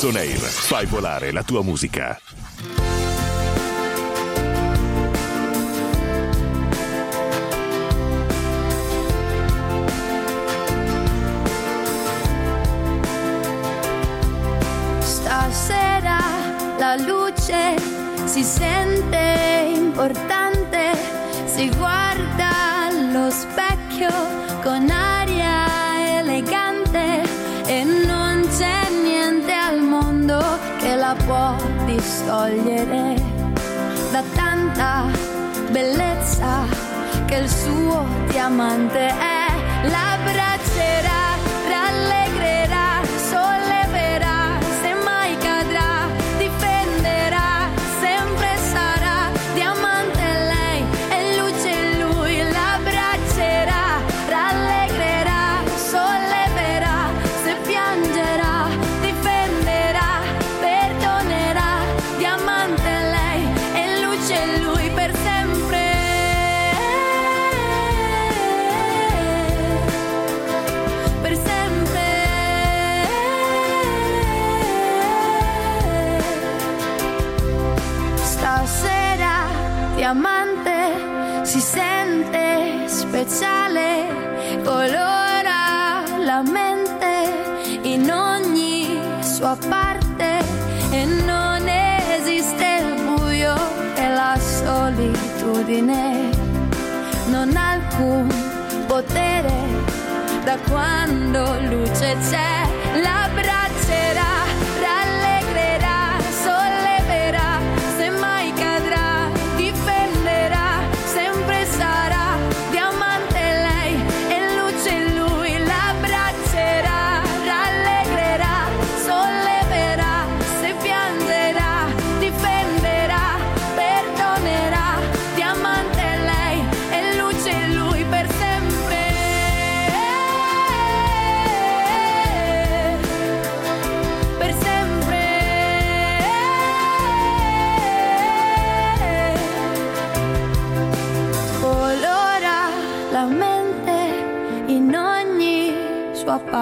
Sonair, fai volare la tua musica. Stasera la luce si sente importante, si guarda allo specchio togliere da tanta bellezza che il suo diamante è. Solitudine non alcun potere da quando luce c'è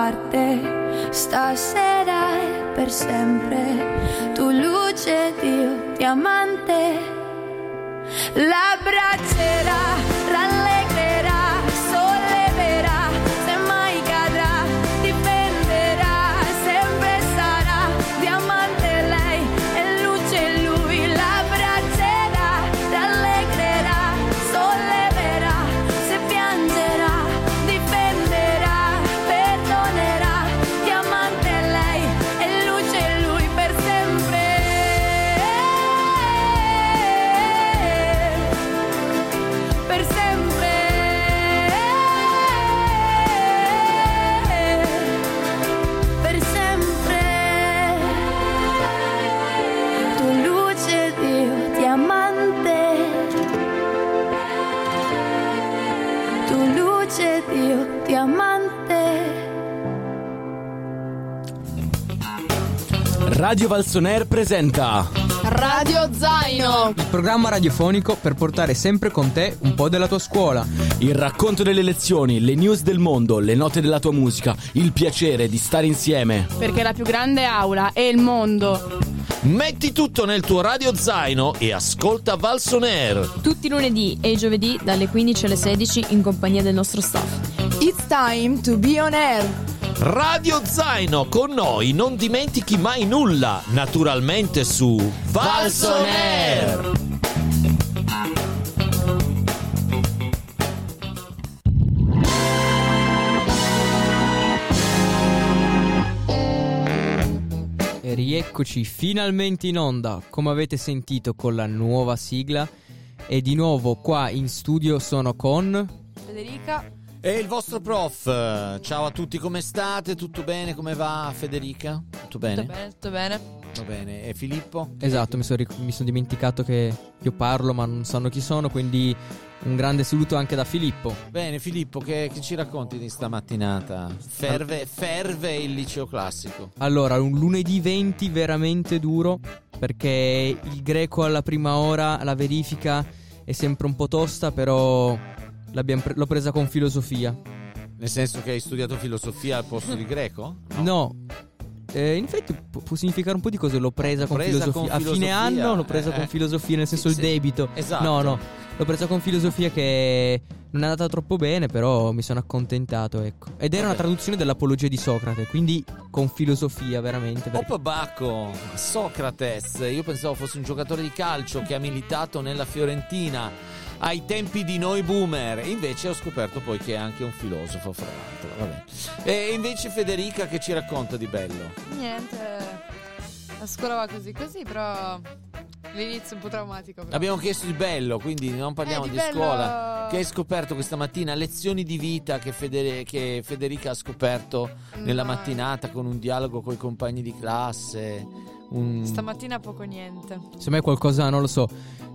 parte stasera e per sempre. Tu luce Dio diamante l'abbraccerà Radio Valsoner presenta Radio Zaino. Il programma radiofonico per portare sempre con te un po' della tua scuola. il racconto delle lezioni, le news del mondo, le note della tua musica, il piacere di stare insieme. Perché la più grande aula è il mondo. Metti tutto nel tuo radio zaino e ascolta Valsoner. Tutti i lunedì e i giovedì dalle 15 alle 16 in compagnia del nostro staff. It's time to be on air. Radio Zaino con noi, non dimentichi mai nulla, naturalmente su Valsoner. E rieccoci finalmente in onda, come avete sentito con la nuova sigla. E di nuovo qua in studio sono con... Federica. E il vostro prof, ciao a tutti, come state? Tutto bene? Come va Federica? Tutto bene? Tutto bene, tutto bene. Tutto bene. E Filippo? Esatto, mi sono ric- mi sono dimenticato che io parlo ma non sanno chi sono, quindi un grande saluto anche da Filippo. Bene Filippo, che, che ci racconti di sta mattinata? Ferve, ferve il liceo classico. Allora, un lunedì 20 veramente duro perché il greco alla prima ora, la verifica è sempre un po' tosta, però pre- l'ho presa con filosofia. Nel senso che hai studiato filosofia al posto di greco? No. Eh, in effetti pu- può significare un po' di cose. L'ho presa, con, presa filosofia. con A fine filosofia, anno l'ho presa eh, con eh. filosofia, nel senso Sì, il sì. debito. Esatto. No, no. L'ho presa con filosofia che non è andata troppo bene, però mi sono accontentato, ecco. Ed era una Vabbè. traduzione dell'Apologia di Socrate, quindi con filosofia, veramente. perché- Oppa Bacco, Socrates, io pensavo fosse un giocatore di calcio che ha militato nella Fiorentina ai tempi di noi boomer, invece ho scoperto poi che è anche un filosofo, fra l'altro. Vabbè. E invece Federica che ci racconta di bello? Niente. La scuola va così così, però l'inizio è un po' traumatico. Però. Abbiamo chiesto di bello, quindi non parliamo Eh, di, di bello- scuola. Che hai scoperto questa mattina? Lezioni di vita che, Federe- che Federica ha scoperto nella No. mattinata con un dialogo con i compagni di classe. Un... Stamattina poco niente. Secondo me qualcosa, non lo so.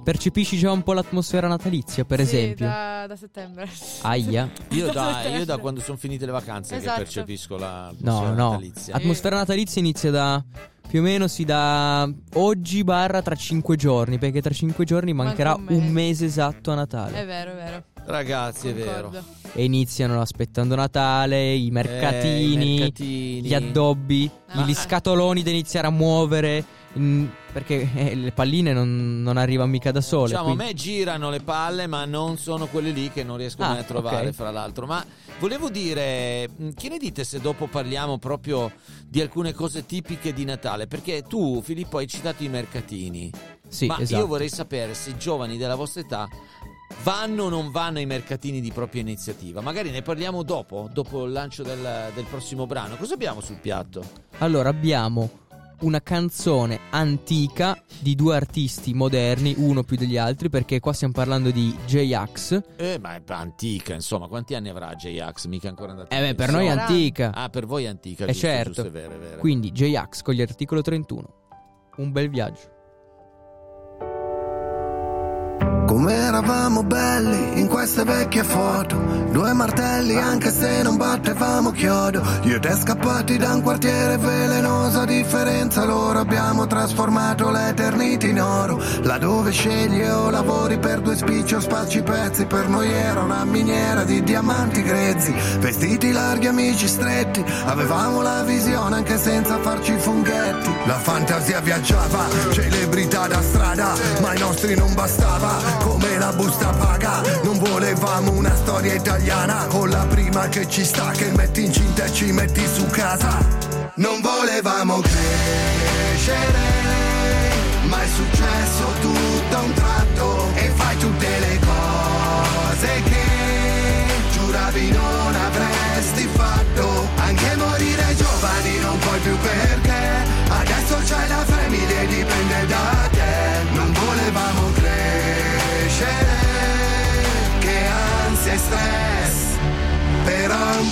Percepisci già un po' l'atmosfera natalizia, per Sì, esempio? Da, da settembre. Aia. Io da, settembre. io da quando sono finite le vacanze Esatto. che percepisco la No, atmosfera no. natalizia. Atmosfera natalizia inizia da più o meno sì da oggi barra tra cinque giorni, perché tra cinque giorni mancherà Manca un mese esatto a Natale. È vero, è vero. Ragazzi, è vero. E iniziano aspettando Natale, i mercatini, Eh, i mercatini. gli addobbi, Ah. gli scatoloni da iniziare a muovere, in- perché eh, le palline non, non arrivano mica da sole. Diciamo, quindi- a me girano le palle, ma non sono quelle lì che non riesco mai Ah, a trovare, ok. fra l'altro. Ma volevo dire, mh, che ne dite se dopo parliamo proprio di alcune cose tipiche di Natale? Perché tu, Filippo, hai citato i mercatini. Sì, ma esatto. io vorrei sapere se i giovani della vostra età vanno o non vanno ai mercatini di propria iniziativa. Magari ne parliamo dopo, dopo il lancio del, del prossimo brano. Cosa abbiamo sul piatto? Allora abbiamo una canzone antica di due artisti moderni, uno più degli altri, perché qua stiamo parlando di J-Ax. Eh, ma è antica, insomma, quanti anni avrà J-Ax? Mica ancora andato Eh beh, per noi è antica. Ah, per voi è antica, Eh giusto, certo. giusto, è vero, è vero. Quindi J-Ax con gli articolo 31. Un bel viaggio. Come eravamo belli in queste vecchie foto. Due martelli anche se non battevamo chiodo. Io te scappati da un quartiere velenoso A differenza loro abbiamo trasformato l'eternità in oro. Laddove scegli o lavori per due spicci o spacci pezzi Per noi era una miniera di diamanti grezzi. Vestiti larghi, amici stretti Avevamo la visione anche senza farci funghetti. La fantasia viaggiava, celebrità da strada Ma ai nostri non bastava come la busta paga Non volevamo una storia italiana Con la prima che ci sta Che metti incinta e ci metti su casa. Non volevamo crescere Ma è successo tutto a un tratto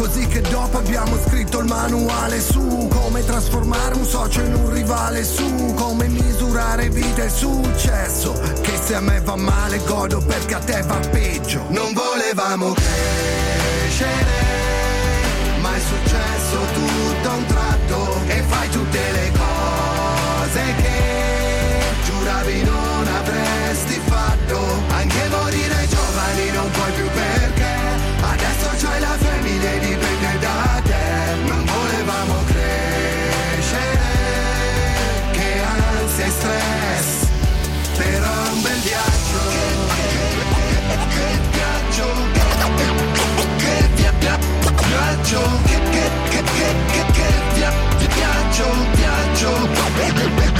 così che dopo abbiamo scritto il manuale su come trasformare un socio in un rivale su come misurare vita e successo. Che se a me va male godo perché a te va peggio. Non volevamo crescere ma è successo tutto a un tratto e fai tutte le cose viaggio che che che che che che via- viaggio viaggio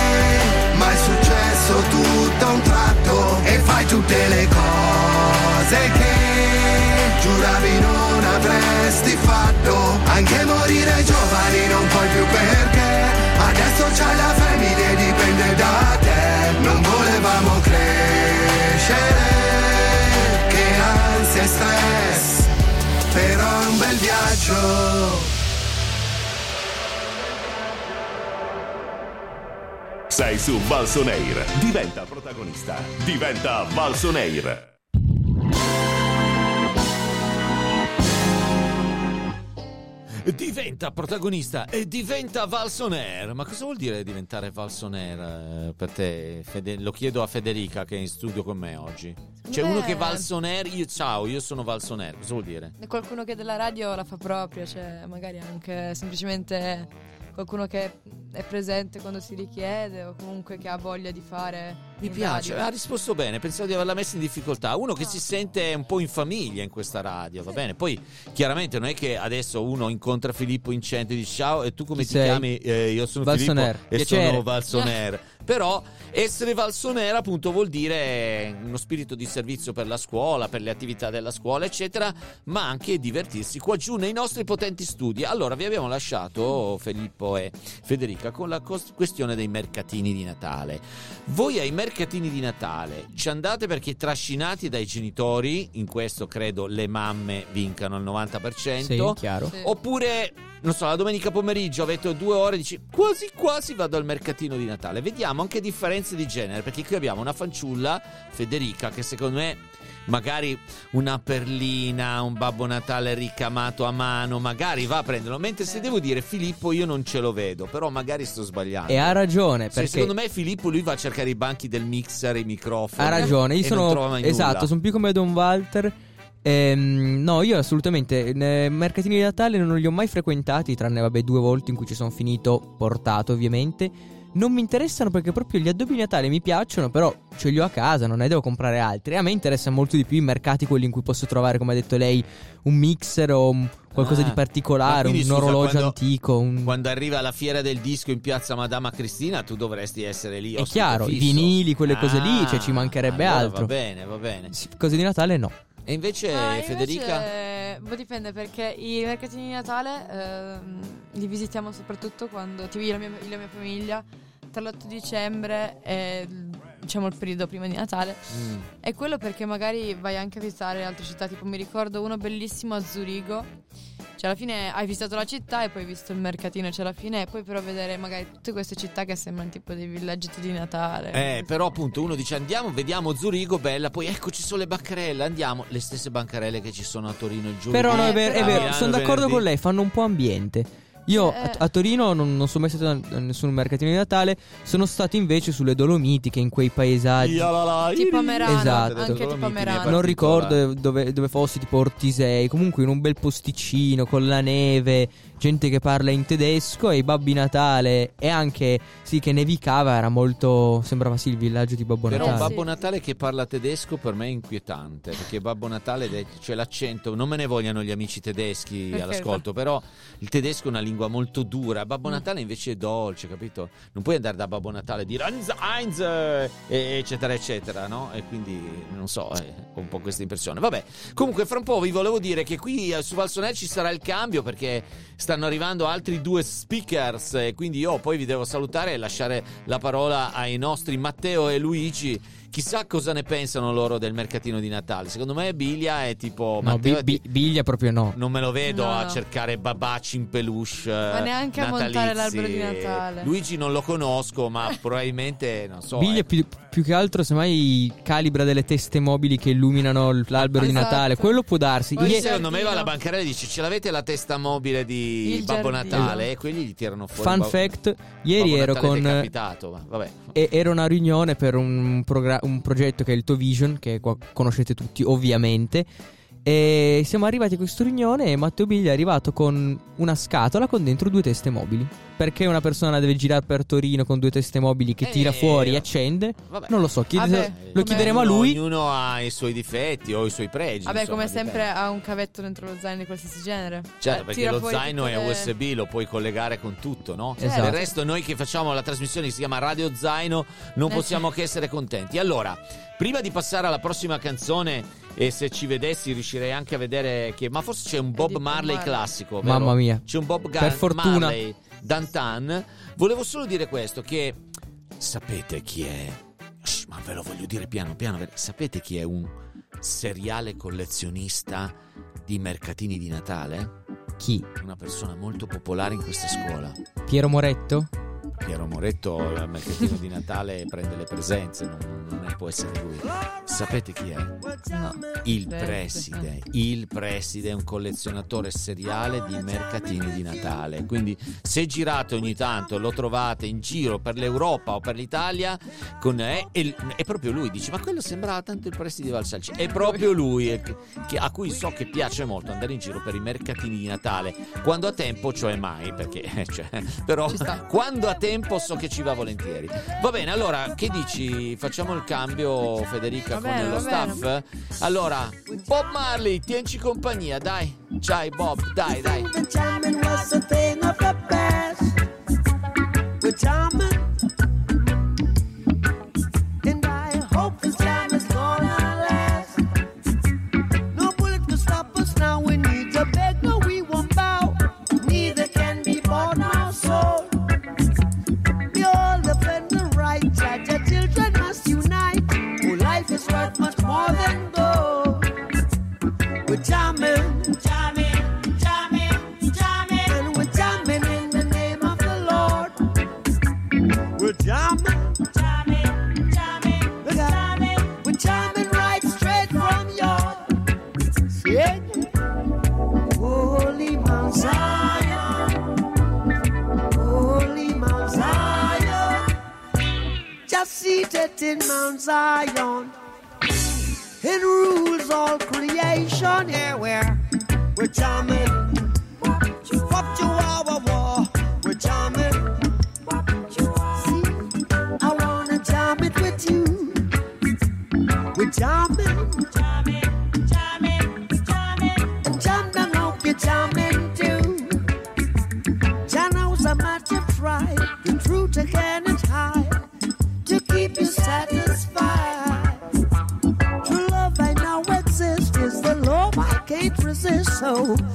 successo tutto a un tratto e fai tutte le cose che giuravi non avresti fatto. Anche morire giovani non puoi più perché adesso c'hai la famiglia e dipende da te. Non volevamo crescere che ansia e stress però è un bel viaggio Sei su Balson Air. Diventa protagonista. Diventa Balson Air. Diventa protagonista e diventa Valsoner. Ma cosa vuol dire diventare Valsoner eh, per te? Fede- lo chiedo a Federica che è in studio con me oggi. C'è me- uno che è Valsoner, io ciao, io sono Valsoner. Cosa vuol dire? E qualcuno che della radio la fa propria, cioè magari anche semplicemente qualcuno che è presente quando si richiede o comunque che ha voglia di fare Mi piace, radio. ha risposto bene, pensavo di averla messa in difficoltà. Uno che si sente un po' in famiglia in questa radio, va bene? Poi chiaramente non è che adesso uno incontra Filippo in centro e dice ciao e tu come Chi ti sei? chiami? Eh, io sono Valsoner. Filippo e Piacere. sono Valsoner. Però essere Valsoner appunto vuol dire uno spirito di servizio per la scuola, per le attività della scuola, eccetera, ma anche divertirsi qua giù nei nostri potenti studi. Allora vi abbiamo lasciato, Filippo e Federica, con la questione dei mercatini di Natale. Voi ai mercatini di Natale ci andate perché trascinati dai genitori, in questo credo le mamme vincano al 90%, Sì, chiaro. Sì. oppure, non so, la domenica pomeriggio avete due ore e dici quasi quasi vado al mercatino di Natale. Vediamo anche differenze di genere, perché qui abbiamo una fanciulla, Federica, che secondo me magari una perlina, un Babbo Natale ricamato a mano, magari va a prenderlo. Mentre se devo dire Filippo io non ce lo vedo, però magari sto sbagliando. E ha ragione, perché secondo me Filippo lui va a cercare i banchi del mixer, i microfoni. ha ragione. Io sono esatto, nulla. sono più come Don Walter. Ehm, no, io assolutamente mercatini di Natale non li ho mai frequentati, tranne vabbè due volte in cui ci sono finito portato, ovviamente. Non mi interessano perché proprio gli addobbi di Natale mi piacciono, però ce li ho a casa, non ne devo comprare altri. A me interessano molto di più i mercati, quelli in cui posso trovare, come ha detto lei, un mixer o un- qualcosa Ah, di particolare, ma un quindi, scusa, orologio quando- antico. Un... Quando arriva la fiera del disco in piazza Madama Cristina, tu dovresti essere lì. È chiaro, i fisso. vinili, quelle cose lì, cioè, ci Ah, mancherebbe allora altro. Va bene, va bene. Cose di Natale no. E invece, Ah, invece, Federica? boh, dipende perché i mercatini di Natale ehm, li visitiamo soprattutto quando tipo io e la mia, la mia famiglia tra l'8 dicembre e diciamo il periodo prima di Natale Mm. è quello perché magari vai anche a visitare altre città tipo mi ricordo uno bellissimo a Zurigo cioè alla fine hai visitato la città e poi hai visto il mercatino cioè alla fine poi però vedere magari tutte queste città che sembrano tipo dei villaggetti di Natale Eh, però appunto uno dice andiamo, vediamo Zurigo, bella, poi ecco ci sono le bancarelle, andiamo, le stesse bancarelle che ci sono a Torino il giovedì. Però no, è Eh, vero, è vero, sono d'accordo venerdì. con lei, fanno un po' ambiente. Io Eh. a, a Torino non, non sono mai stato a nessun mercatino di Natale, sono stato invece sulle Dolomiti, che in quei paesaggi... tipo a Merano Esatto. anche tipo Merano Non ricordo dove, dove fossi, tipo Ortisei, comunque in un bel posticino con la neve, gente che parla in tedesco e i Babbi Natale e anche sì che nevicava, era molto sembrava sì il villaggio di Babbo Però un Natale. Babbo Natale che parla tedesco per me è inquietante, perché Babbo Natale c'è l'accento, non me ne vogliano gli amici tedeschi Perché? all'ascolto, però il tedesco è una lingua molto dura, Babbo Mm. Natale invece è dolce, capito? Non puoi andare da Babbo Natale e dire Heinz, Heinz, eccetera, eccetera, no? E quindi non so, eh, ho un po' questa impressione. Vabbè, comunque fra un po' vi volevo dire che qui su Valsonel ci sarà il cambio perché stanno arrivando altri due speakers e quindi io poi vi devo salutare e lasciare la parola ai nostri Matteo e Luigi. Chissà cosa ne pensano loro del mercatino di Natale. Secondo me Biglia è tipo No, Matteo Bi- è Bi- Biglia proprio no. non me lo vedo No, a no. cercare babaci in peluche. Ma eh, neanche a montare natalizi. l'albero di Natale. Luigi non lo conosco, ma probabilmente non so. Biglia eh. più, più che altro semmai calibra delle teste mobili che illuminano l'albero di Esatto. Natale, quello può darsi. Poi Secondo me va alla bancarella e dice: Ce l'avete la testa mobile di Il Babbo giardino. Natale? E quelli gli tirano fuori. Fun un Babbo- fact, ieri Babbo ero Natale con... decapitato, ma vabbè. E era una riunione per un, progra- un progetto che è il Tovision, che conoscete tutti ovviamente. E siamo arrivati a questa riunione e Matteo Biglia è arrivato con una scatola con dentro due teste mobili. Perché una persona deve girare per Torino con due teste mobili che Eh, tira fuori e accende? Vabbè. Non lo so, chiede- Vabbè, lo come- chiederemo a lui. Ognuno ha i suoi difetti o i suoi pregi. Vabbè, insomma, come dipende. sempre ha un cavetto dentro lo zaino di qualsiasi genere. Certo, Eh, perché tira lo fuori zaino tutte è le- USB, lo puoi collegare con tutto, no? Esatto. Del resto, noi che facciamo la trasmissione che si chiama Radio Zaino, non Eh, possiamo che essere contenti. Allora, prima di passare alla prossima canzone, e se ci vedessi riuscirei anche a vedere che. Ma forse c'è un Bob Marley Marley. classico, vero? Mamma mia. C'è un Bob Ga- Per fortuna. Marley Dantan. Volevo solo dire questo: che sapete chi è? Shh, ma ve lo voglio dire piano piano. Sapete chi è un seriale collezionista di mercatini di Natale? Chi? Una persona molto popolare in questa scuola. Piero Moretto? Piero Moretto al mercatino di Natale prende le presenze, non, non è- può essere lui. Sapete chi è? No. Il preside. Il preside è un collezionatore seriale di mercatini di Natale. Quindi se girate ogni tanto e lo trovate in giro per l'Europa o per l'Italia, con, è, è- è proprio lui. Dice: Ma quello sembrava tanto il preside di Valsalce. È proprio lui eh, che- a cui so che piace molto andare in giro per i mercatini di Natale. Quando ha tempo, cioè mai, perché cioè, però quando ha tempo tempo so che ci va volentieri. Va bene, allora, che dici? Facciamo il cambio, Federica, Va con bene, lo va bene. staff? Allora, Bob Marley, tienci compagnia, dai. Ciao Bob, dai, dai. In Mount Zion. It rules all creation. Yeah, we're we're jamming. What you war, war. We're jamming. See, I wanna jam it with you. We're jamming, jamming, know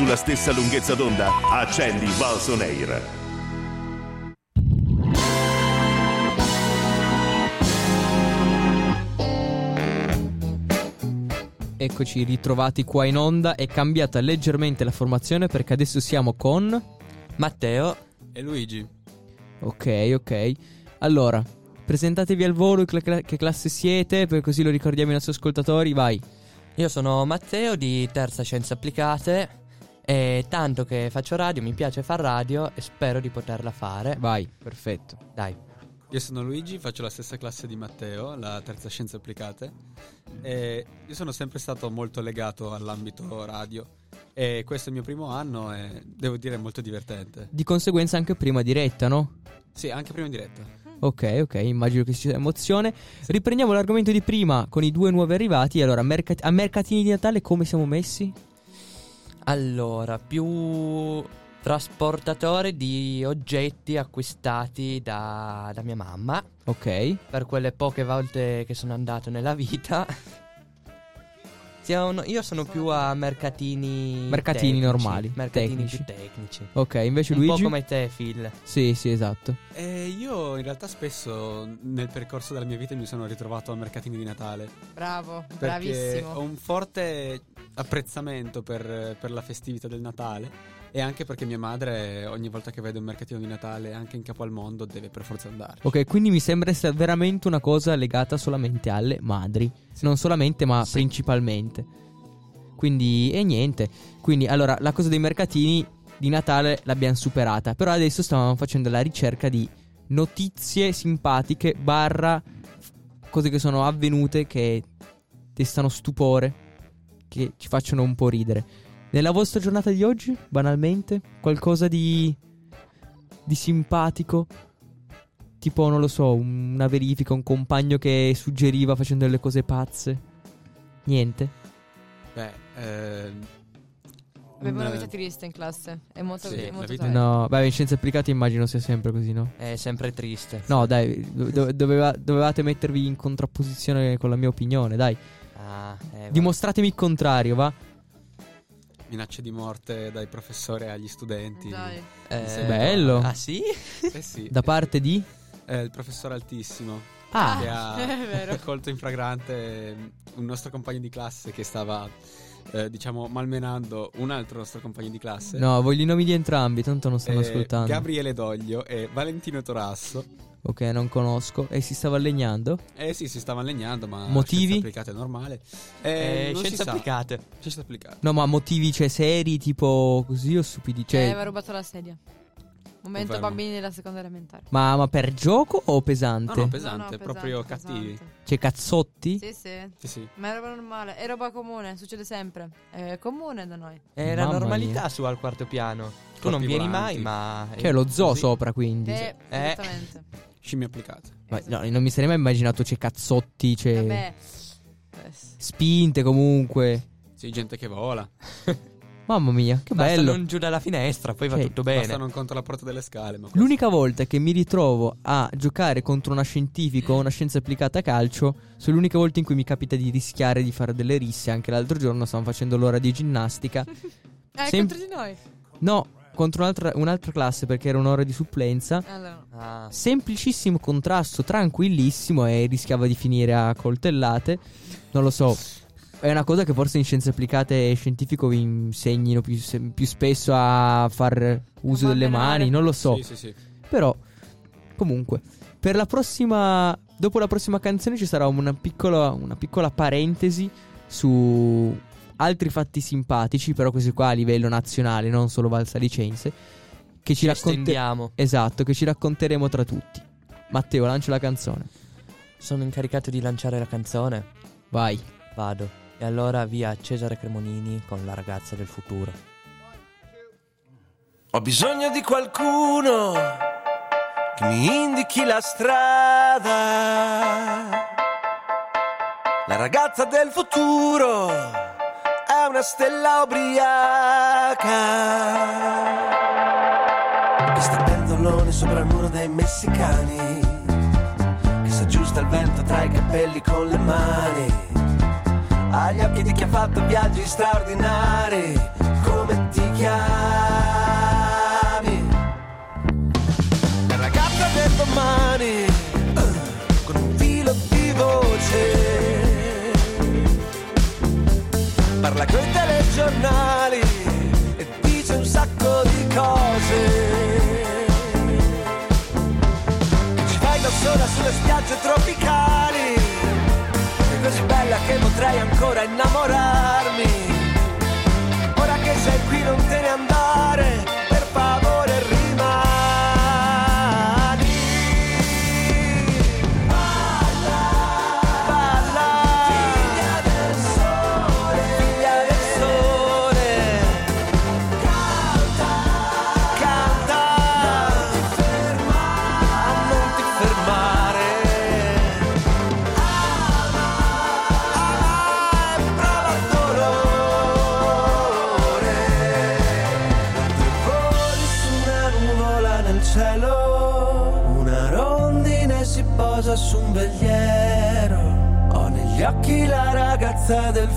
sulla stessa lunghezza d'onda? Accendi Valson Air. Eccoci ritrovati qua in onda. È cambiata leggermente la formazione perché adesso siamo con Matteo E Luigi? Ok, ok. Allora, presentatevi al volo che, cla- che classe siete, per così lo ricordiamo ai nostri ascoltatori. Vai. Io sono Matteo di Terza Scienze Applicate e tanto che faccio radio, mi piace far radio e spero di poterla fare. Vai, perfetto. Dai. Io sono Luigi, faccio la stessa classe di Matteo, la terza scienze applicate. E io sono sempre stato molto legato all'ambito radio. E questo è il mio primo anno e devo dire è molto divertente. Di conseguenza anche prima diretta, no? Sì, anche prima diretta. Ok, ok, immagino che ci sia emozione. Riprendiamo l'argomento di prima con i due nuovi arrivati. Allora, mercat- a mercatini di Natale come siamo messi? Allora, più trasportatore di oggetti acquistati da, da mia mamma Ok. per quelle poche volte che sono andato nella vita. Siamo- io sono più a mercatini Mercatini tecnici, normali, mercatini tecnici. più tecnici. Ok, invece Un Luigi? po' come te, Phil. Sì, sì, esatto. E io in realtà spesso nel percorso della mia vita mi sono ritrovato a mercatini di Natale. Bravo, bravissimo. ho un forte apprezzamento per, per la festività del Natale e anche perché mia madre ogni volta che vede un mercatino di Natale anche in capo al mondo deve per forza andarci. Ok, quindi mi sembra essere veramente una cosa legata solamente alle madri. Non solamente, ma principalmente. Quindi, e niente. Quindi, allora, la cosa dei mercatini di Natale l'abbiamo superata. Però adesso stavamo facendo la ricerca di notizie simpatiche, barra cose che sono avvenute che destano stupore, che ci facciano un po' ridere. Nella vostra giornata di oggi, banalmente, qualcosa di, di simpatico? tipo, non lo so, una verifica, un compagno che suggeriva facendo delle cose pazze? Niente? Beh, eh, Avevo un- una vita triste in classe. È molto, Sì, è la molto vita- triste. No, beh, in scienze applicate immagino sia sempre così, no? È sempre triste. No, dai, do- doveva- dovevate mettervi in contrapposizione con la mia opinione, dai. Ah, eh, va- Dimostratemi il contrario, va? Minacce di morte dai professori agli studenti. Dai. eh, Bello. Ah, sì? Eh sì, Da parte di? eh, il professore altissimo Ah, che ha colto in fragrante un nostro compagno di classe che stava, eh, diciamo, malmenando un altro nostro compagno di classe. no, voglio i nomi di entrambi, tanto non stanno Eh, ascoltando. Gabriele Doglio e Valentino Torasso. Ok, non conosco. E si stava legnando? Eh sì, si stava legnando, ma Motivi? scienze applicate normale. Eh, Eh, non si scienze sa. applicate. Scienze applicate. No, ma motivi, cioè, seri, tipo così o stupidi? Cioè, Eh, aveva rubato la sedia. Momento Confermo. bambini della seconda elementare. ma, ma per gioco o No, pesante? no, pesante, No, no, proprio pesante, cattivi. pesante. Cioè, cazzotti? Sì, sì. Sì, sì. Ma è roba normale, è roba comune, succede sempre. È comune da noi. È la Mamma normalità mia. su al quarto piano. Tu Corpi non vieni volanti. mai, ma. è Cioè, lo zoo così. sopra, quindi. Eh, Eh. esattamente. Scimmie applicate. Ma no, non mi sarei mai immaginato, c'è cazzotti, c'è Vabbè. Eh, sì. spinte comunque. Sì, gente che vola. Mamma mia, che Basta bello. non giù dalla finestra, poi va Cioè, tutto Basta bene. non contro la porta delle scale. Ma questo- L'unica volta che mi ritrovo a giocare contro una scientifica o una scienza applicata a calcio, sono l'unica volta in cui mi capita di rischiare di fare delle risse. Anche l'altro giorno stavamo facendo l'ora di ginnastica. Eh, Sem- contro di noi. No, contro un'altra, un'altra classe perché era un'ora di supplenza. Allora. Ah, Semplicissimo contrasto, tranquillissimo e rischiava di finire a coltellate. Non lo so. È una cosa che forse in scienze applicate e scientifico vi insegnino più, se- più spesso a far uso delle mani, non lo so. Sì, sì, sì. Però, comunque, per la prossima. Dopo la prossima canzone ci sarà una piccola, una piccola parentesi su altri fatti simpatici, però questi qua a livello nazionale, non solo valsalicense. Che ci ci racconteremo. Esatto, che ci racconteremo tra tutti. Matteo, lancia la canzone. Sono incaricato di lanciare la canzone. Vai. Vado. E allora via Cesare Cremonini con la ragazza del futuro. Ho bisogno di qualcuno che mi indichi la strada. La ragazza del futuro una stella ubriaca che sta pendolone sopra il muro dei messicani. Che si aggiusta il vento tra i capelli con le mani. Ha gli occhi di chi ha fatto viaggi straordinari. Come ti chiami? La ragazza del domani, Parla coi telegiornali e dice un sacco di cose. Ci vai da sola sulle spiagge tropicali. È così bella che potrei ancora innamorarmi. Ragazza del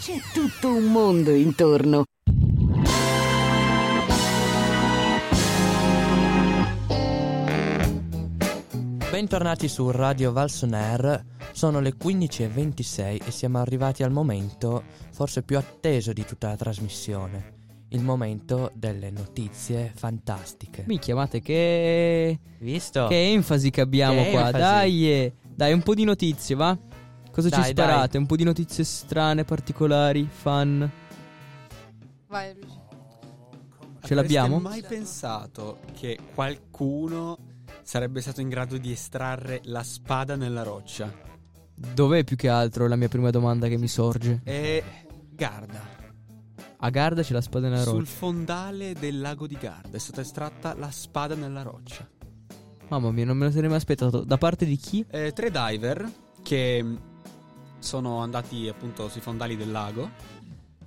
C'è tutto un mondo intorno. Bentornati su Radio Valsoner, sono le 15.26 e siamo arrivati al momento forse più atteso di tutta la trasmissione, il momento delle notizie fantastiche. Mi chiamate che... Visto? Che enfasi che abbiamo Che qua. enfasi. Dai, eh. dai, un po' di notizie, va? Cosa ci Dai, sparate? Un po' di notizie strane, particolari, fun. Vai, Luigi. Ce l'abbiamo? Avreste mai pensato che qualcuno sarebbe stato in grado di estrarre la spada nella roccia? Dov'è più che altro la mia prima domanda che mi sorge? E Garda, A Garda c'è la spada nella sul roccia. fondale del lago di Garda è stata estratta la spada nella roccia. Mamma mia, non me lo sarei mai aspettato. Da parte di chi? Eh, tre diver che sono andati appunto sui fondali del lago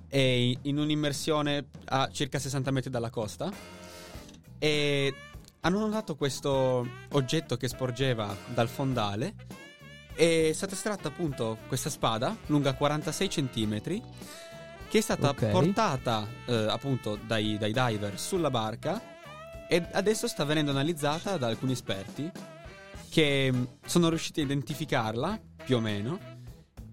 e in un'immersione a circa 60 metri dalla costa e hanno notato questo oggetto che sporgeva dal fondale è stata estratta appunto questa spada lunga 46 centimetri che è stata Ok. portata eh, appunto dai, dai diver sulla barca e adesso sta venendo analizzata da alcuni esperti che mh, sono riusciti a identificarla più o meno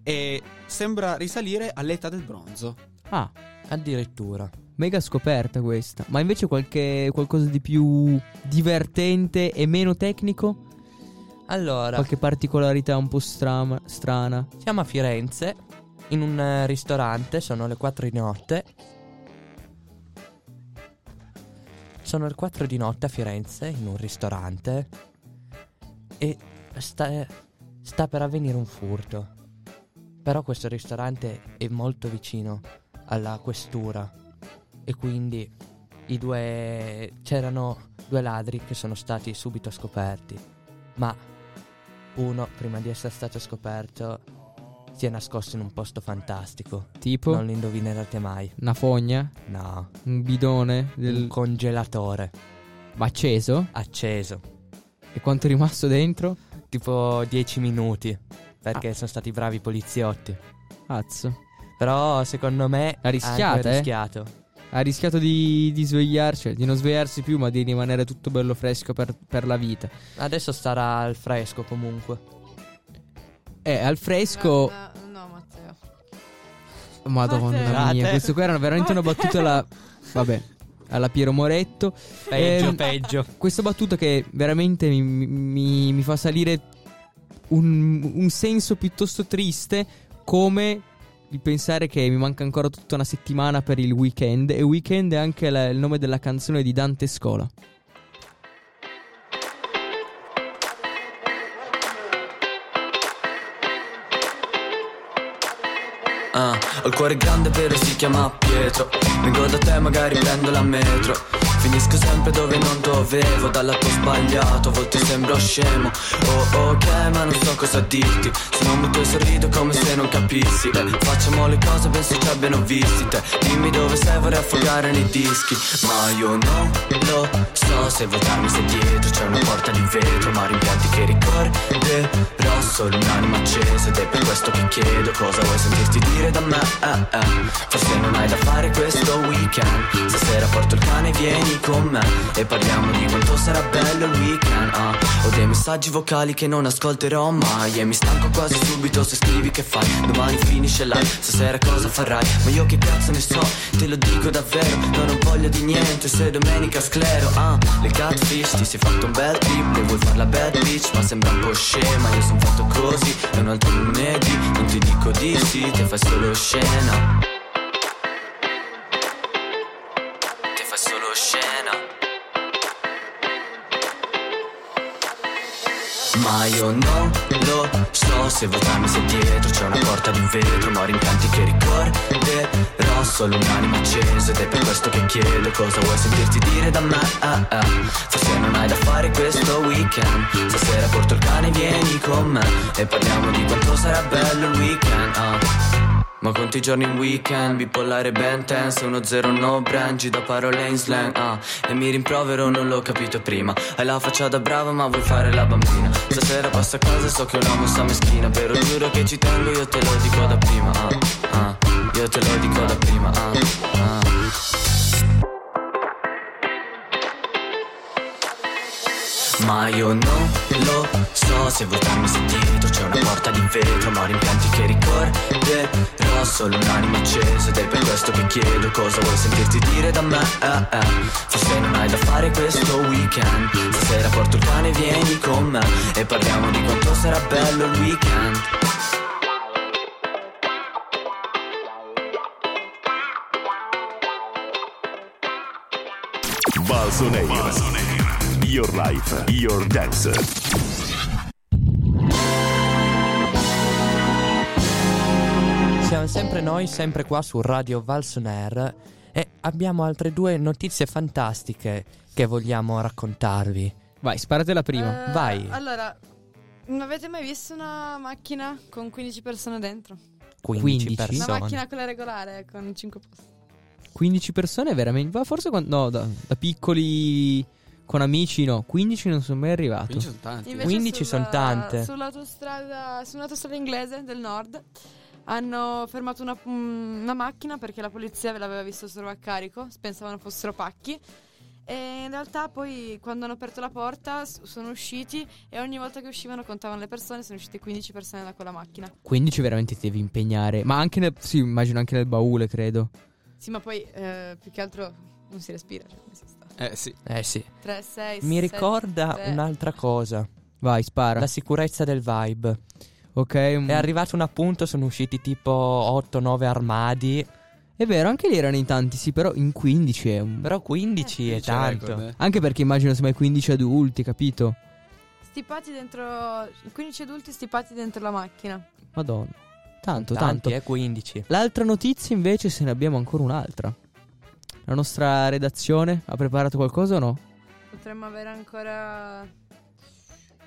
e sembra risalire all'età del bronzo. Ah, addirittura. Mega scoperta questa. Ma invece qualche, qualcosa di più divertente e meno tecnico? Allora, Qualche particolarità un po' strama- strana? siamo a Firenze, in un eh, ristorante, sono le 4 di notte. Sono le 4 di notte a Firenze, in un ristorante. E sta, sta per avvenire un furto. Però questo ristorante è molto vicino alla questura. E quindi i due. c'erano due ladri che sono stati subito scoperti. Ma uno, prima di essere stato scoperto, si è nascosto in un posto fantastico. Tipo? Non lo indovinerete mai. Una fogna? No. Un bidone? Un Del... congelatore. Ma acceso? Acceso. E quanto è rimasto dentro? Tipo 10 minuti. Perché sono stati bravi i poliziotti. Cazzo. Però secondo me Ha rischiato, anche eh? rischiato. Ha rischiato di, di svegliarsi, cioè di non svegliarsi più, ma di rimanere tutto bello fresco per, per la vita. Adesso starà al fresco comunque. Eh, al fresco. No, no, Matteo. Madonna Matteo. mia, questo qua era veramente una battuta alla. Vabbè, alla Piero Moretto. Peggio, Ehm, peggio. Questa battuta che veramente mi, mi- mi fa salire un, un senso piuttosto triste, come il pensare che mi manca ancora tutta una settimana per il weekend. E weekend è anche la- il nome della canzone di Dante Scola. ah. Ho il cuore grande però si chiama Pietro Vengo da te magari prendo la metro Finisco sempre dove non dovevo Dal lato sbagliato a volte sembro scemo. Oh ok ma non so cosa dirti. Se non butto e sorrido come se non capissi. Eh, Facciamo le cose penso ci abbiano visti te. Dimmi dove sei vorrei affogare nei dischi. Ma io non lo so se votarmi se dietro C'è una porta di vetro ma rimpianti che ricorderò Solo un'anima accesa. Ed è per questo che chiedo Cosa vuoi sentirti dire da me? Eh, eh. Forse non hai da fare questo weekend. Stasera porto il cane vieni con me E parliamo di quanto sarà bello il weekend ah. Ho dei messaggi vocali che non ascolterò mai E mi stanco quasi subito se scrivi che fai Domani finisce live, stasera cosa farai Ma io che cazzo ne so, te lo dico davvero Non ho voglia di niente se domenica sclero ah. Le catfish, ti sei fatto un bel trip E vuoi far la bad bitch ma sembra un po' scema Io sono fatto così, è un altro lunedì Non ti dico di sì, te fai solo scena Ma io non lo so se votarmi se dietro c'è una porta di vetro Ma rimpianti che ricorderò solo un'anima accesa Ed è per questo che chiedo cosa vuoi sentirti dire da me ah, ah. Forse non hai da fare questo weekend Stasera porto il cane vieni con me E parliamo di quanto sarà bello il weekend ah. Ma conti i giorni in weekend, bipolare ben tense, 1-0 no brangi da parole in slang, ah. E mi rimprovero, non l'ho capito prima. Hai la faccia da brava ma vuoi fare la bambina. Stasera passa a casa, so che è una mossa meschina. Però giuro che ci tengo, io te lo dico da prima, ah, ah. Io te lo dico da prima, ah, ah Ma io non lo so se votarmi se dietro c'è una porta di vetro Ma rimpianti che ricorderò solo un'anima accesa Ed è per questo che chiedo cosa vuoi sentirti dire da me eh, eh. Forse non hai da fare questo weekend Stasera porto il cane vieni con me E parliamo di quanto sarà bello il weekend Balsoneira. Your life, your dance. Siamo sempre noi, sempre qua su Radio Valsoner e abbiamo altre due notizie fantastiche che vogliamo raccontarvi. Vai, sparate la prima. Eh, Vai. Allora, non avete mai visto una macchina con 15 persone dentro? 15, 15? persone. Una macchina quella regolare con 5 posti. 15 persone veramente. Ma forse quando, no, da, da piccoli con amici no. 15 non sono mai arrivato. 15 sono tanti. Invece 15 sulla- son tante. Sull'autostrada, su un'autostrada inglese del nord hanno fermato una, mm, una macchina perché la polizia ve l'aveva visto solo a carico, pensavano fossero pacchi. E in realtà poi quando hanno aperto la porta sono usciti e ogni volta che uscivano contavano le persone, sono uscite 15 persone da quella macchina. 15 veramente ti devi impegnare. Ma anche nel. Sì, immagino anche nel baule, credo. Sì, ma poi eh, più che altro non si respira. Cioè? Eh sì. Eh sì. 3, 6, Mi ricorda un'altra cosa. Vai, spara. La sicurezza del vibe. Ok. mm, È arrivato un appunto, sono usciti tipo 8-9 armadi. È vero, anche lì erano in tanti, sì, però in 15 è un. Però 15 è C'è tanto. record, eh. Anche perché immagino se mai 15 adulti, capito? Stipati dentro 15 adulti stipati dentro la macchina. Madonna. Tanto, Tanti, tanto. eh, 15. L'altra notizia invece se ne abbiamo ancora un'altra. La nostra redazione ha preparato qualcosa o no? Potremmo avere ancora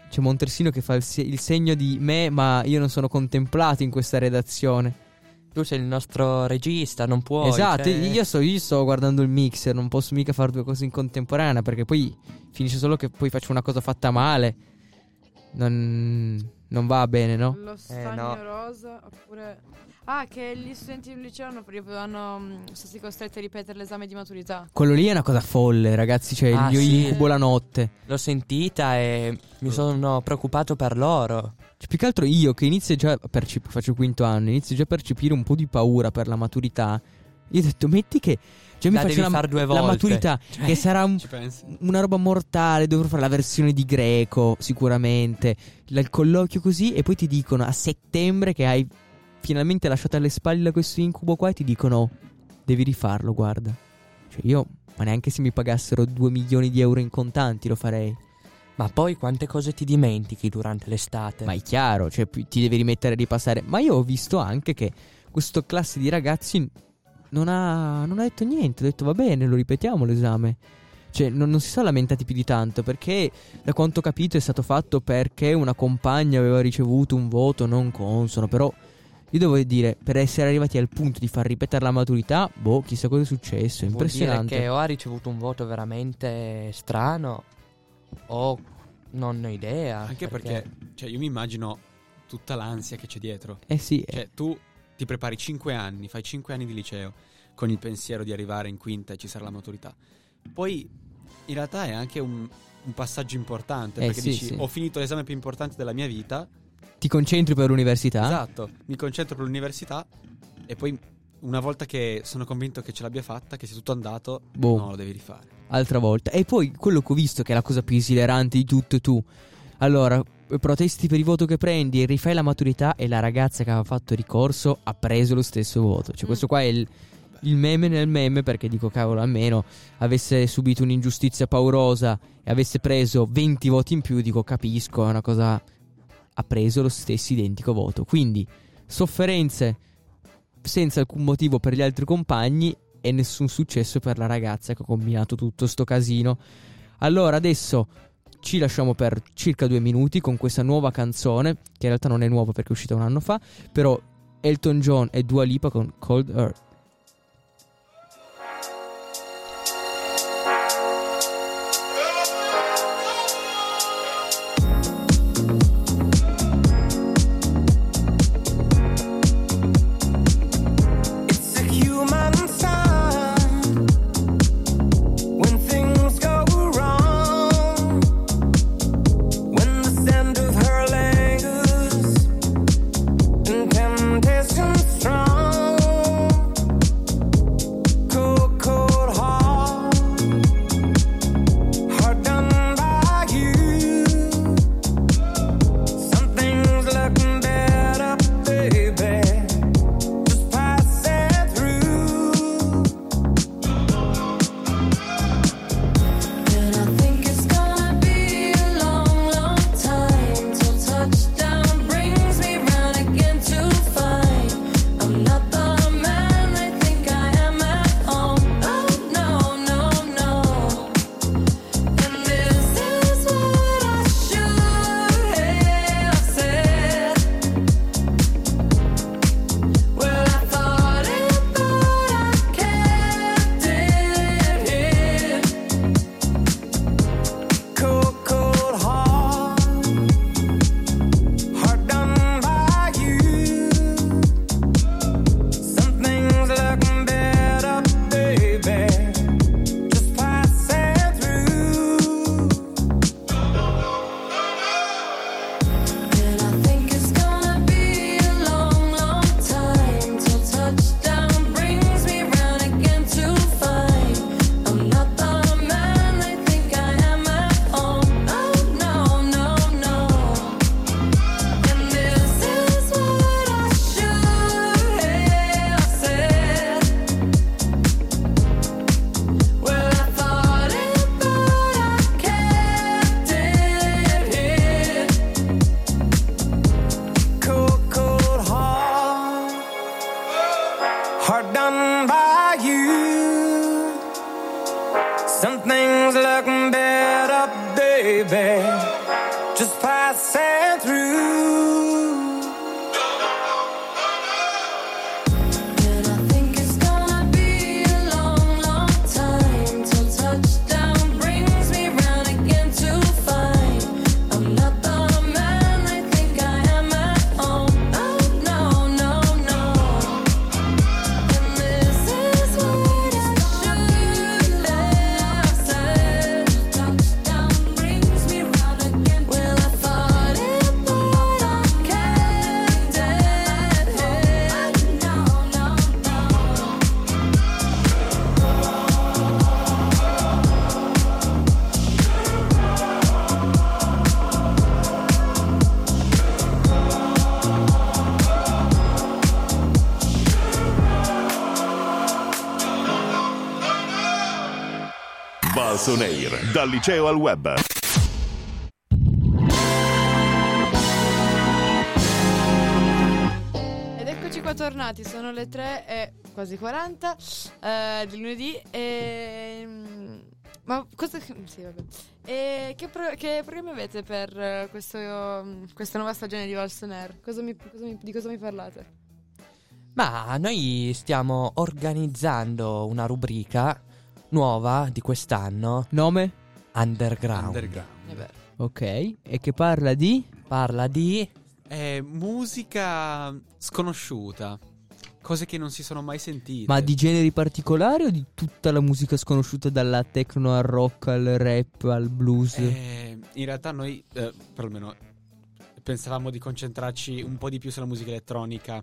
C'è Montresino che fa il, se- il segno di me, ma io non sono contemplato in questa redazione. Tu sei il nostro regista, non puoi. esatto, cioè- io, sto, io sto guardando il mixer, non posso mica fare due cose in contemporanea perché poi finisce solo che poi faccio una cosa fatta male. Non, non va bene, no? lo stagno no. rosa oppure Ah, che gli studenti del liceo hanno, hanno, mm, sono stati costretti a ripetere l'esame di maturità. Quello lì è una cosa folle, ragazzi. Cioè, Ah, io sì. incubo la notte. L'ho sentita e mi sono preoccupato per loro. Cioè, più che altro io che inizio già a percep- faccio il quinto anno, inizio già a percepire un po' di paura per la maturità. Io ho detto, metti che già mi La faccio devi la, far due la volte. maturità, Cioè, che sarà un- una roba mortale. Dovrò fare la versione di greco, sicuramente. La- il colloquio così, e poi ti dicono a settembre che hai finalmente lasciato alle spalle questo incubo qua, e ti dicono, devi rifarlo, guarda. Cioè, io, ma neanche se mi pagassero 2 milioni di euro in contanti lo farei. Ma poi quante cose ti dimentichi durante l'estate? Ma è chiaro, cioè ti devi rimettere a ripassare. Ma io ho visto anche che questo classe di ragazzi non ha, non ha detto niente, ha detto va bene, lo ripetiamo l'esame. Cioè, non, non si sono lamentati più di tanto perché, da quanto ho capito, è stato fatto perché una compagna aveva ricevuto un voto non consono. Però, io devo dire, per essere arrivati al punto di far ripetere la maturità, boh, chissà cosa è successo. È Vuol dire impressionante. che o ha ricevuto un voto veramente strano o non ho idea. Anche perché, cioè, io mi immagino tutta l'ansia che c'è dietro. Eh sì, Cioè, tu ti prepari 5 anni, fai 5 anni di liceo con il pensiero di arrivare in quinta e ci sarà la maturità. Poi in realtà è anche un, un passaggio importante Eh, perché sì, dici sì. ho finito l'esame più importante della mia vita. ti concentri per l'università? Esatto, mi concentro per l'università e poi una volta che sono convinto che ce l'abbia fatta, che sia tutto andato, Boh. no, lo devi rifare. altra volta. E poi quello che ho visto che è la cosa più esilerante di tutto tu. Allora, protesti per il voto che prendi, rifai la maturità e la ragazza che aveva fatto ricorso ha preso lo stesso voto. Cioè, questo qua è il, il meme nel meme perché dico, cavolo, almeno avesse subito un'ingiustizia paurosa e avesse preso 20 voti in più, dico, capisco, è una cosa... Ha preso lo stesso identico voto. Quindi, sofferenze senza alcun motivo per gli altri compagni e nessun successo per la ragazza che ha combinato tutto sto casino. Allora adesso ci lasciamo per circa due minuti con questa nuova canzone, che in realtà non è nuova perché è uscita un anno fa, però Elton John e Dua Lipa con Cold Earth. Balsoneir, dal liceo al web. Ed eccoci qua tornati, sono le 3 e quasi 40 eh, di lunedì e... mm, Ma cosa... Sì, vabbè. E che, pro- che programmi avete per eh, questo, mm, questa nuova stagione di Valson Air? Cosa mi- cosa mi- di cosa mi parlate? Ma noi stiamo organizzando una rubrica nuova di quest'anno. Nome? Underground. Underground. Ok. E che parla di? Parla di... È musica sconosciuta. Cose che non si sono mai sentite. Ma di generi particolari o di tutta la musica sconosciuta dalla techno al rock al rap al blues? Eh, in realtà noi, eh, perlomeno, pensavamo di concentrarci un po' di più sulla musica elettronica.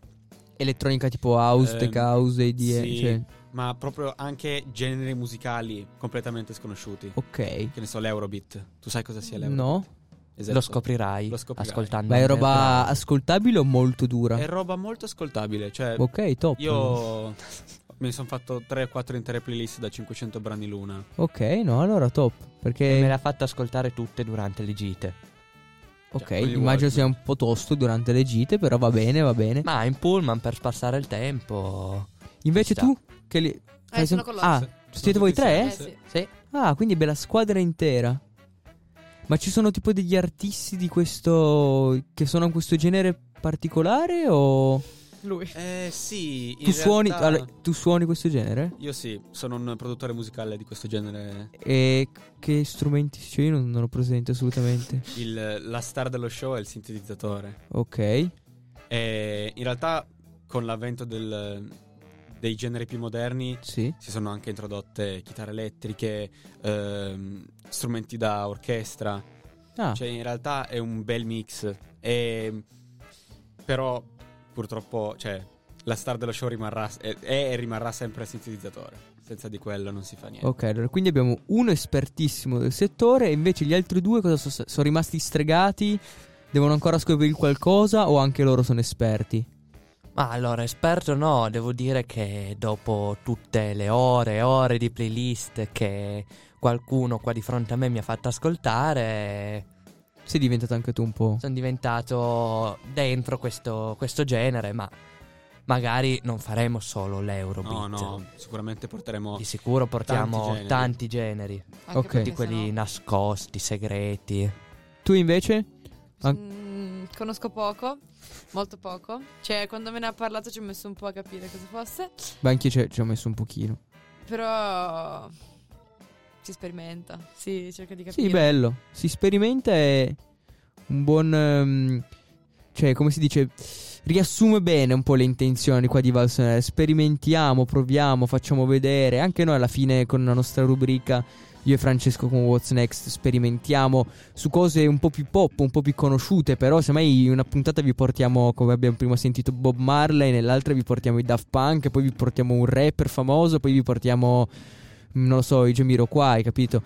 Elettronica tipo house, Ehm, tech house, EDM, sì, cioè- ma proprio anche generi musicali completamente sconosciuti. Ok. Che ne so, l'Eurobeat. Tu sai cosa sia l'Eurobeat? No. Esatto. Lo scoprirai, Lo scoprirai. ascoltando Ma è roba ascoltabile o molto dura? È roba molto ascoltabile. Cioè, Ok, top. Io mi sono fatto 3-4 intere playlist da 500 brani l'una. Ok, no, allora top. Perché... Me l'ha fatta ascoltare tutte durante le gite. Ok, quelli immagino sia un po' tosto durante le gite, però va bene, va bene. Ma in pullman per passare il tempo. Invece tu? Che li... fai sono con loro. Ah, siete voi tre? Eh sì. Sì. Ah, quindi bella squadra intera. Ma ci sono tipo degli artisti di questo... che suonano questo genere particolare o... Lui. Eh sì, in Tu suoni, realtà- allora, tu suoni questo genere? Io sì, sono un produttore musicale di questo genere. E che strumenti? Cioè io non, non ho presente assolutamente. Il- la star dello show è il sintetizzatore. Ok. E in realtà con l'avvento del- dei generi più moderni Sì. si sono anche introdotte chitarre elettriche, ehm, strumenti da orchestra. Ah, Cioè in realtà è un bel mix. E, però purtroppo cioè, la star dello show rimarrà, è, e rimarrà sempre il sintetizzatore. Senza di quello non si fa niente. ok. Allora, quindi abbiamo uno espertissimo del settore e invece gli altri due cosa so- sono rimasti stregati? Devono ancora scoprire qualcosa o anche loro sono esperti? Ma allora, esperto no, devo dire che dopo tutte le ore e ore di playlist che qualcuno qua di fronte a me mi ha fatto ascoltare, Sei diventato anche tu un po'. sono diventato dentro questo, questo genere, ma magari non faremo solo l'Eurobeat. No, no, sicuramente porteremo Di sicuro portiamo generi. tanti generi, Anche Ok. perché di quelli sennò- nascosti, segreti. Tu invece? An- Mm, conosco poco, molto poco. Cioè, quando me ne ha parlato ci ho messo un po' a capire cosa fosse. Beh, anche io ci- ho messo un pochino. Però si sperimenta, si cerca di capire. Sì, bello. Si sperimenta e un buon... ehm, cioè, come si dice... Riassume bene un po' le intenzioni qua di Valsonere. Sperimentiamo, proviamo, facciamo vedere. Anche noi alla fine con la nostra rubrica, io e Francesco con What's Next, sperimentiamo su cose un po' più pop, un po' più conosciute. Però semmai in una puntata vi portiamo, come abbiamo prima sentito, Bob Marley, nell'altra vi portiamo i Daft Punk, poi vi portiamo un rapper famoso, poi vi portiamo, non lo so, i Jamiroquai, capito?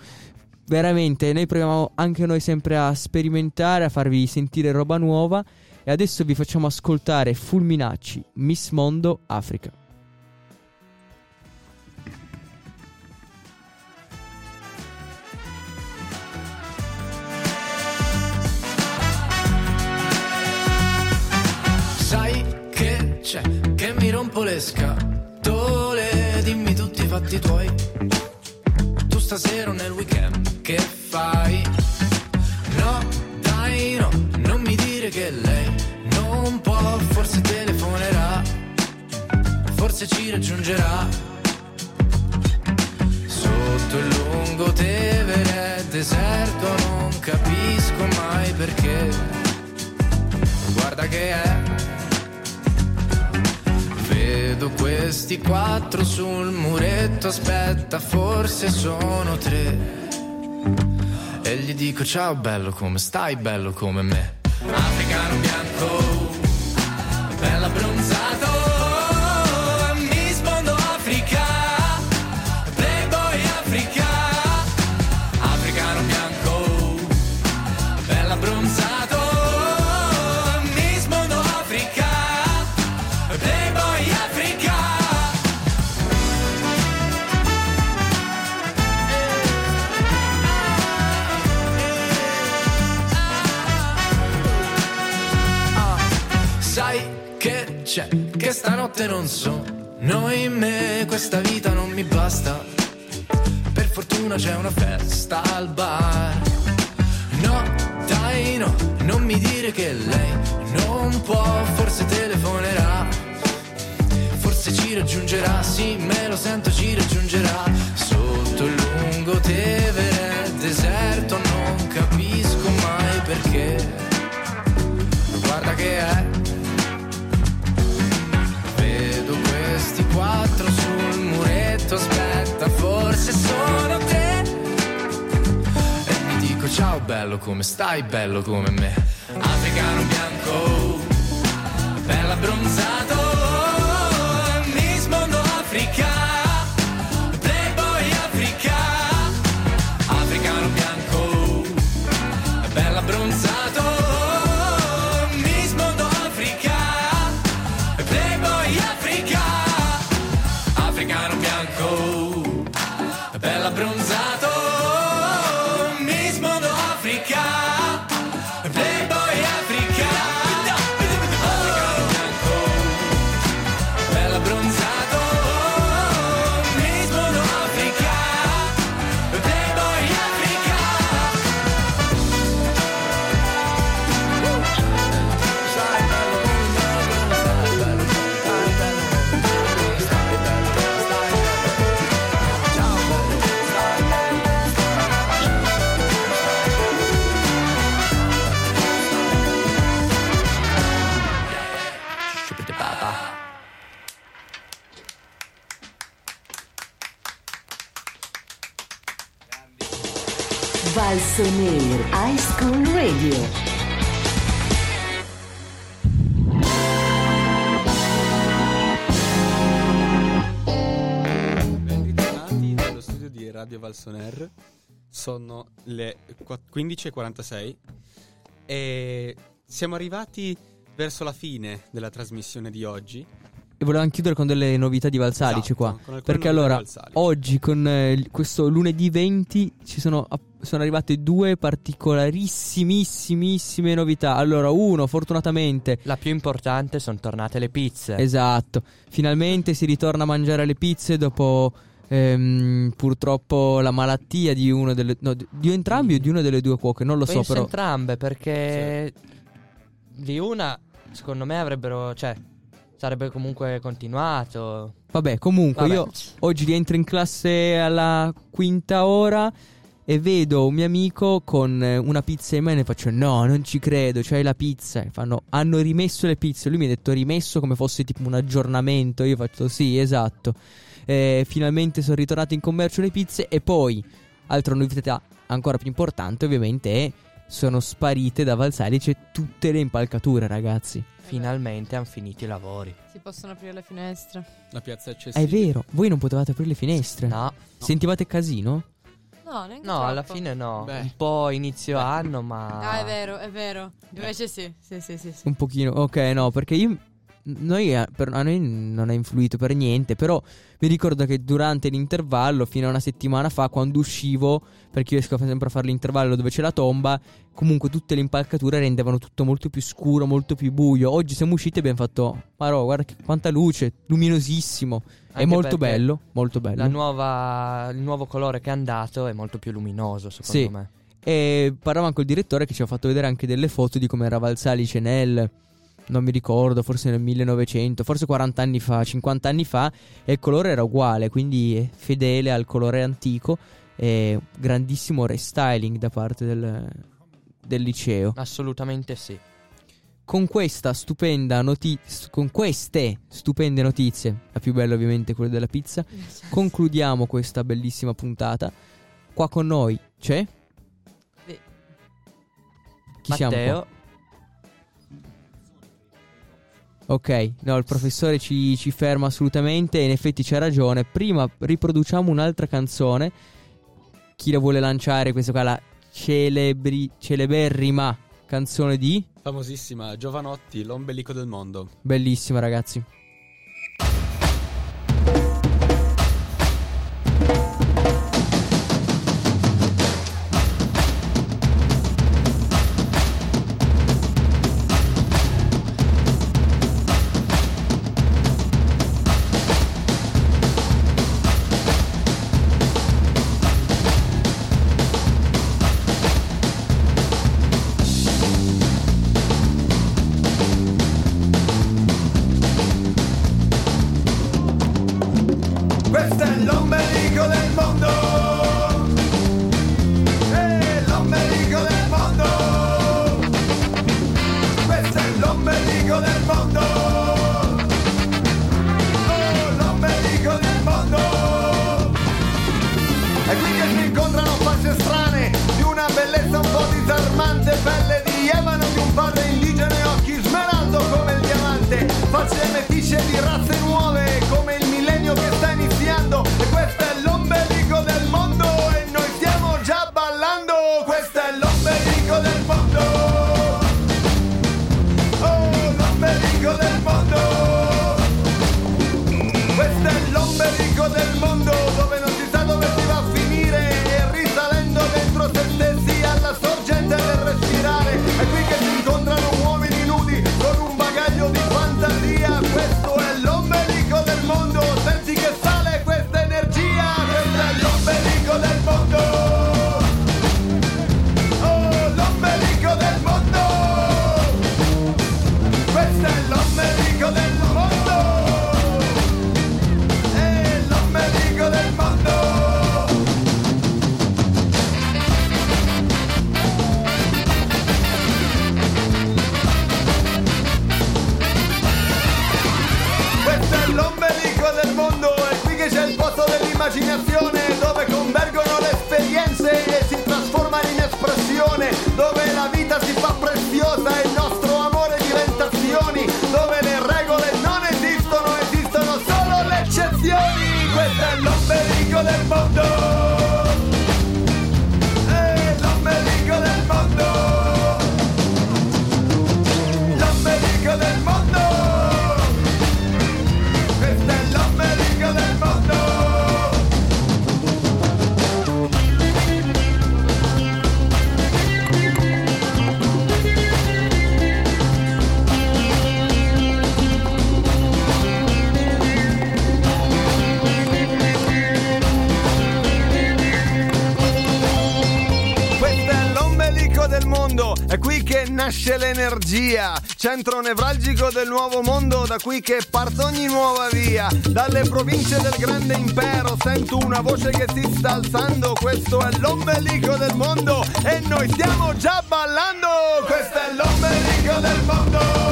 veramente noi proviamo anche noi sempre a sperimentare, a farvi sentire roba nuova e adesso vi facciamo ascoltare Fulminacci, Miss Mondo Africa. Rompo le scatole, dimmi tutti i fatti tuoi. Tu stasera nel weekend che fai? No, dai no, non mi dire che lei non può, forse telefonerà, forse ci raggiungerà. Sotto il lungo Tevere deserto, non capisco mai perché guarda che è. Vedo questi quattro sul muretto, aspetta, forse sono tre. E gli dico ciao bello come stai, bello come me. Africano stanotte non sono in me, questa vita non mi basta. Per fortuna c'è una festa al bar. No, dai no, non mi dire che lei non può, forse telefonerà. Forse ci raggiungerà, sì, me lo sento, ci raggiungerà. Sotto il lungo Tevere, deserto, non capisco mai perché. Guarda che è. Bello, come stai bello come me? Africano bianco, bella abbronzato, Miss Mondo Africa, Playboy Africa, africano bianco, bella abbronzato, Miss Mondo Africa, Playboy Africa, Valsoner. Sono le qua- 15.46 e siamo arrivati verso la fine della trasmissione di oggi. E volevamo chiudere con delle novità di Valsalice Esatto, qua. Perché allora, oggi con eh, questo lunedì 20 ci sono, sono arrivate due particolarissimissime novità. Allora, uno, fortunatamente... La più importante sono tornate le pizze. Esatto. Finalmente si ritorna a mangiare le pizze dopo... ehm, purtroppo la malattia di uno delle no, di entrambi o di una delle due cuoche non lo so Penso però entrambe perché di una secondo me avrebbero, cioè sarebbe comunque continuato. Vabbè, comunque Vabbè. io oggi rientro in classe alla quinta ora e vedo un mio amico con una pizza in mano e faccio no, non ci credo, c'hai la pizza. E fanno, hanno rimesso le pizze. Lui mi ha detto rimesso come fosse tipo un aggiornamento. Io faccio sì, esatto. E finalmente sono ritornato in commercio le pizze e poi, altra novità ancora più importante ovviamente è sono sparite da Valsalice tutte le impalcature ragazzi. Finalmente hanno finito i lavori. Si possono aprire le finestre. La piazza È accessibile. vero, voi non potevate aprire le finestre? No. Sentivate casino? No, neanche No, troppo. alla fine no. Beh. Un po' inizio anno, ma. Ah, è vero, è vero. Invece sì, sì, sì, sì. sì. Un pochino, ok, no, perché io. Noi, eh, per- a noi non ha influito per niente, però mi ricordo che durante l'intervallo, fino a una settimana fa, quando uscivo, perché io esco sempre a fare l'intervallo dove c'è la tomba, comunque tutte le impalcature rendevano tutto molto più scuro, molto più buio. Oggi siamo usciti e abbiamo fatto, ma no, guarda che- quanta luce, luminosissimo. è Anche molto perché bello, molto bello. La nuova, il nuovo colore che è andato è molto più luminoso, secondo Sì. me. E parlavamo col direttore che ci ha fatto vedere anche delle foto di come era Valsalice nel non mi ricordo, forse nel 1900, forse 40 anni fa, 50 anni fa, e il colore era uguale, quindi fedele al colore antico e grandissimo restyling da parte del, del liceo. Assolutamente sì. Con questa stupenda notizia, con queste stupende notizie, la più bella ovviamente è quella della pizza, concludiamo questa bellissima puntata. Qua con noi c'è chi siamo qua? Ok, no, il professore ci, ci ferma assolutamente e in effetti c'ha ragione. Prima riproduciamo un'altra canzone. Chi la vuole lanciare? Questa qua, la celebri, celeberrima canzone di... Famosissima Giovanotti, l'ombelico del mondo. Bellissima ragazzi. Questo è l'ombelico del mondo. E l'ombelico del mondo. Questo è l'ombelico del mondo. Oh, l'ombelico del mondo. È qui che si incontrano facce strane di una bellezza un po' disarmante, pelle di ebano di un padre indigene, occhi smeraldo come il diamante, facce metisce di razze nuove nasce l'energia, centro nevralgico del nuovo mondo, da qui che parte ogni nuova via. Dalle province del grande impero sento una voce che si sta alzando, questo è l'ombelico del mondo e noi stiamo già ballando. Questo è l'ombelico del mondo.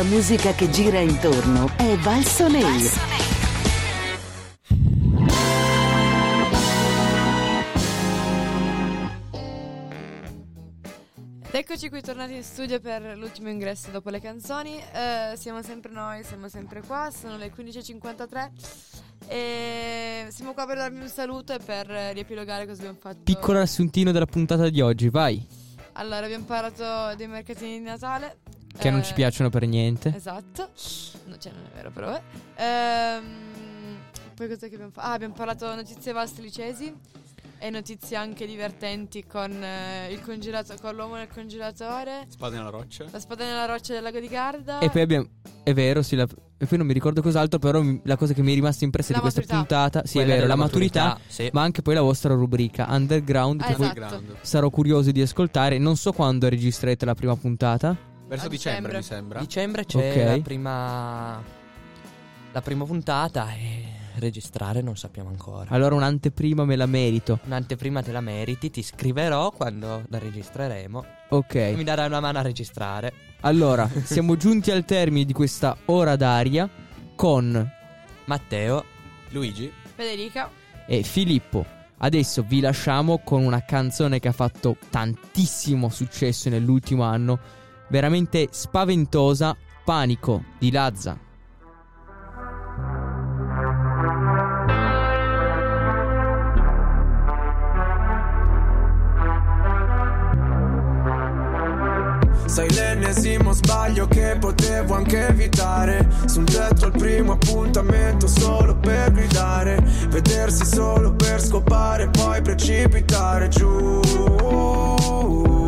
La musica che gira intorno è Valso Nero. Ed eccoci qui tornati in studio per l'ultimo ingresso dopo le canzoni. Eh, siamo sempre noi, siamo sempre qua, sono le 15.53 e siamo qua per darvi un saluto e per riepilogare cosa abbiamo fatto. Piccolo riassuntino della puntata di oggi, vai. Allora, abbiamo parlato dei mercatini di Natale. Che non Eh, ci piacciono per niente. Esatto. No, cioè, non è vero, però. eh. Ehm, poi cosa che abbiamo fatto? Ah, abbiamo parlato notizie vaste licesi e notizie anche divertenti con eh, il congelato con l'uomo nel congelatore. Spada nella roccia. La spada nella roccia del lago di Garda. E poi abbiamo. È vero, sì. la- e poi non mi ricordo cos'altro, però mi- la cosa che mi è rimasta impressa La di questa maturità. puntata. Sì, Quella è vero, della la maturità. maturità, sì. Ma anche poi la vostra rubrica Underground. Ah, che poi esatto. sarò curioso di ascoltare. Non so quando registrerete la prima puntata. Verso A dicembre, dicembre. mi sembra. Dicembre c'è Ok. la prima la prima puntata e registrare non sappiamo ancora. Allora un'anteprima me la merito. Un'anteprima te la meriti, ti scriverò quando la registreremo. Ok. Mi darai una mano a registrare. Allora, siamo giunti al termine di questa ora d'aria con Matteo, Luigi. Federica. e Filippo. Adesso vi lasciamo con una canzone che ha fatto tantissimo successo nell'ultimo anno, veramente spaventosa Panico di Lazza. Sai l'ennesimo sbaglio che potevo anche evitare. Su tetto al primo appuntamento solo per gridare. Vedersi solo per scopare e poi precipitare giù.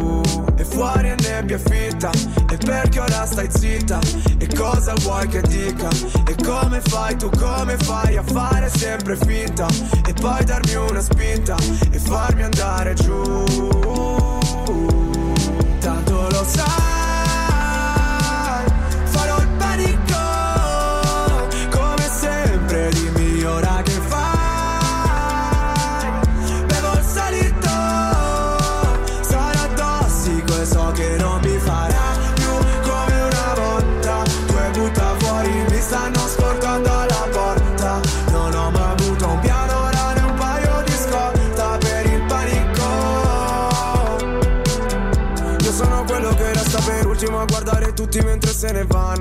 E fuori è nebbia fitta E perché ora stai zitta? E cosa vuoi che dica? E come fai tu come fai a fare sempre finta? E poi darmi una spinta E farmi andare giù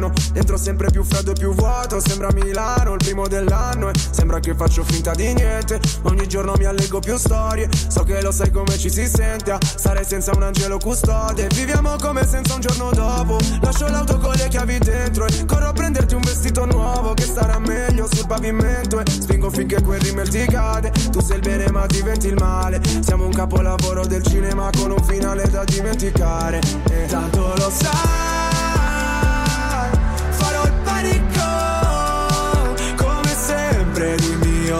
vanno Dentro sempre più freddo e più vuoto Sembra Milano, il primo dell'anno. E sembra che faccio finta di niente ogni giorno mi allego più storie. So che lo sai come ci si sente A stare senza un angelo custode. Viviamo come senza un giorno dopo. Lascio l'auto con le chiavi dentro E corro a prenderti un vestito nuovo Che starà meglio sul pavimento. E spingo finché quel rimel ti cade. Tu sei il bene ma diventi il male. Siamo un capolavoro del cinema Con un finale da dimenticare. E tanto lo sai sempre dimmi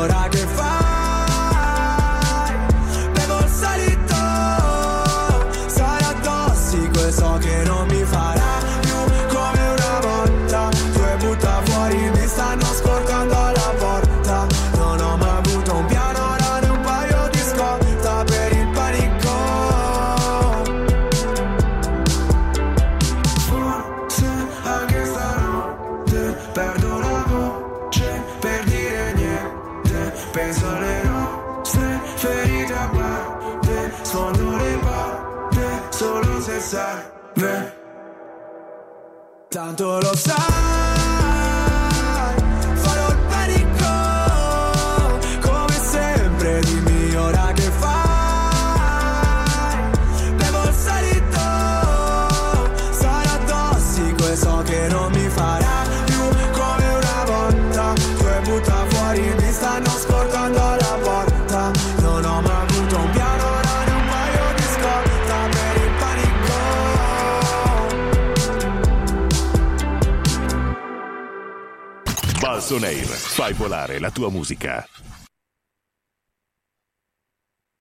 Balsonair, fai volare la tua musica.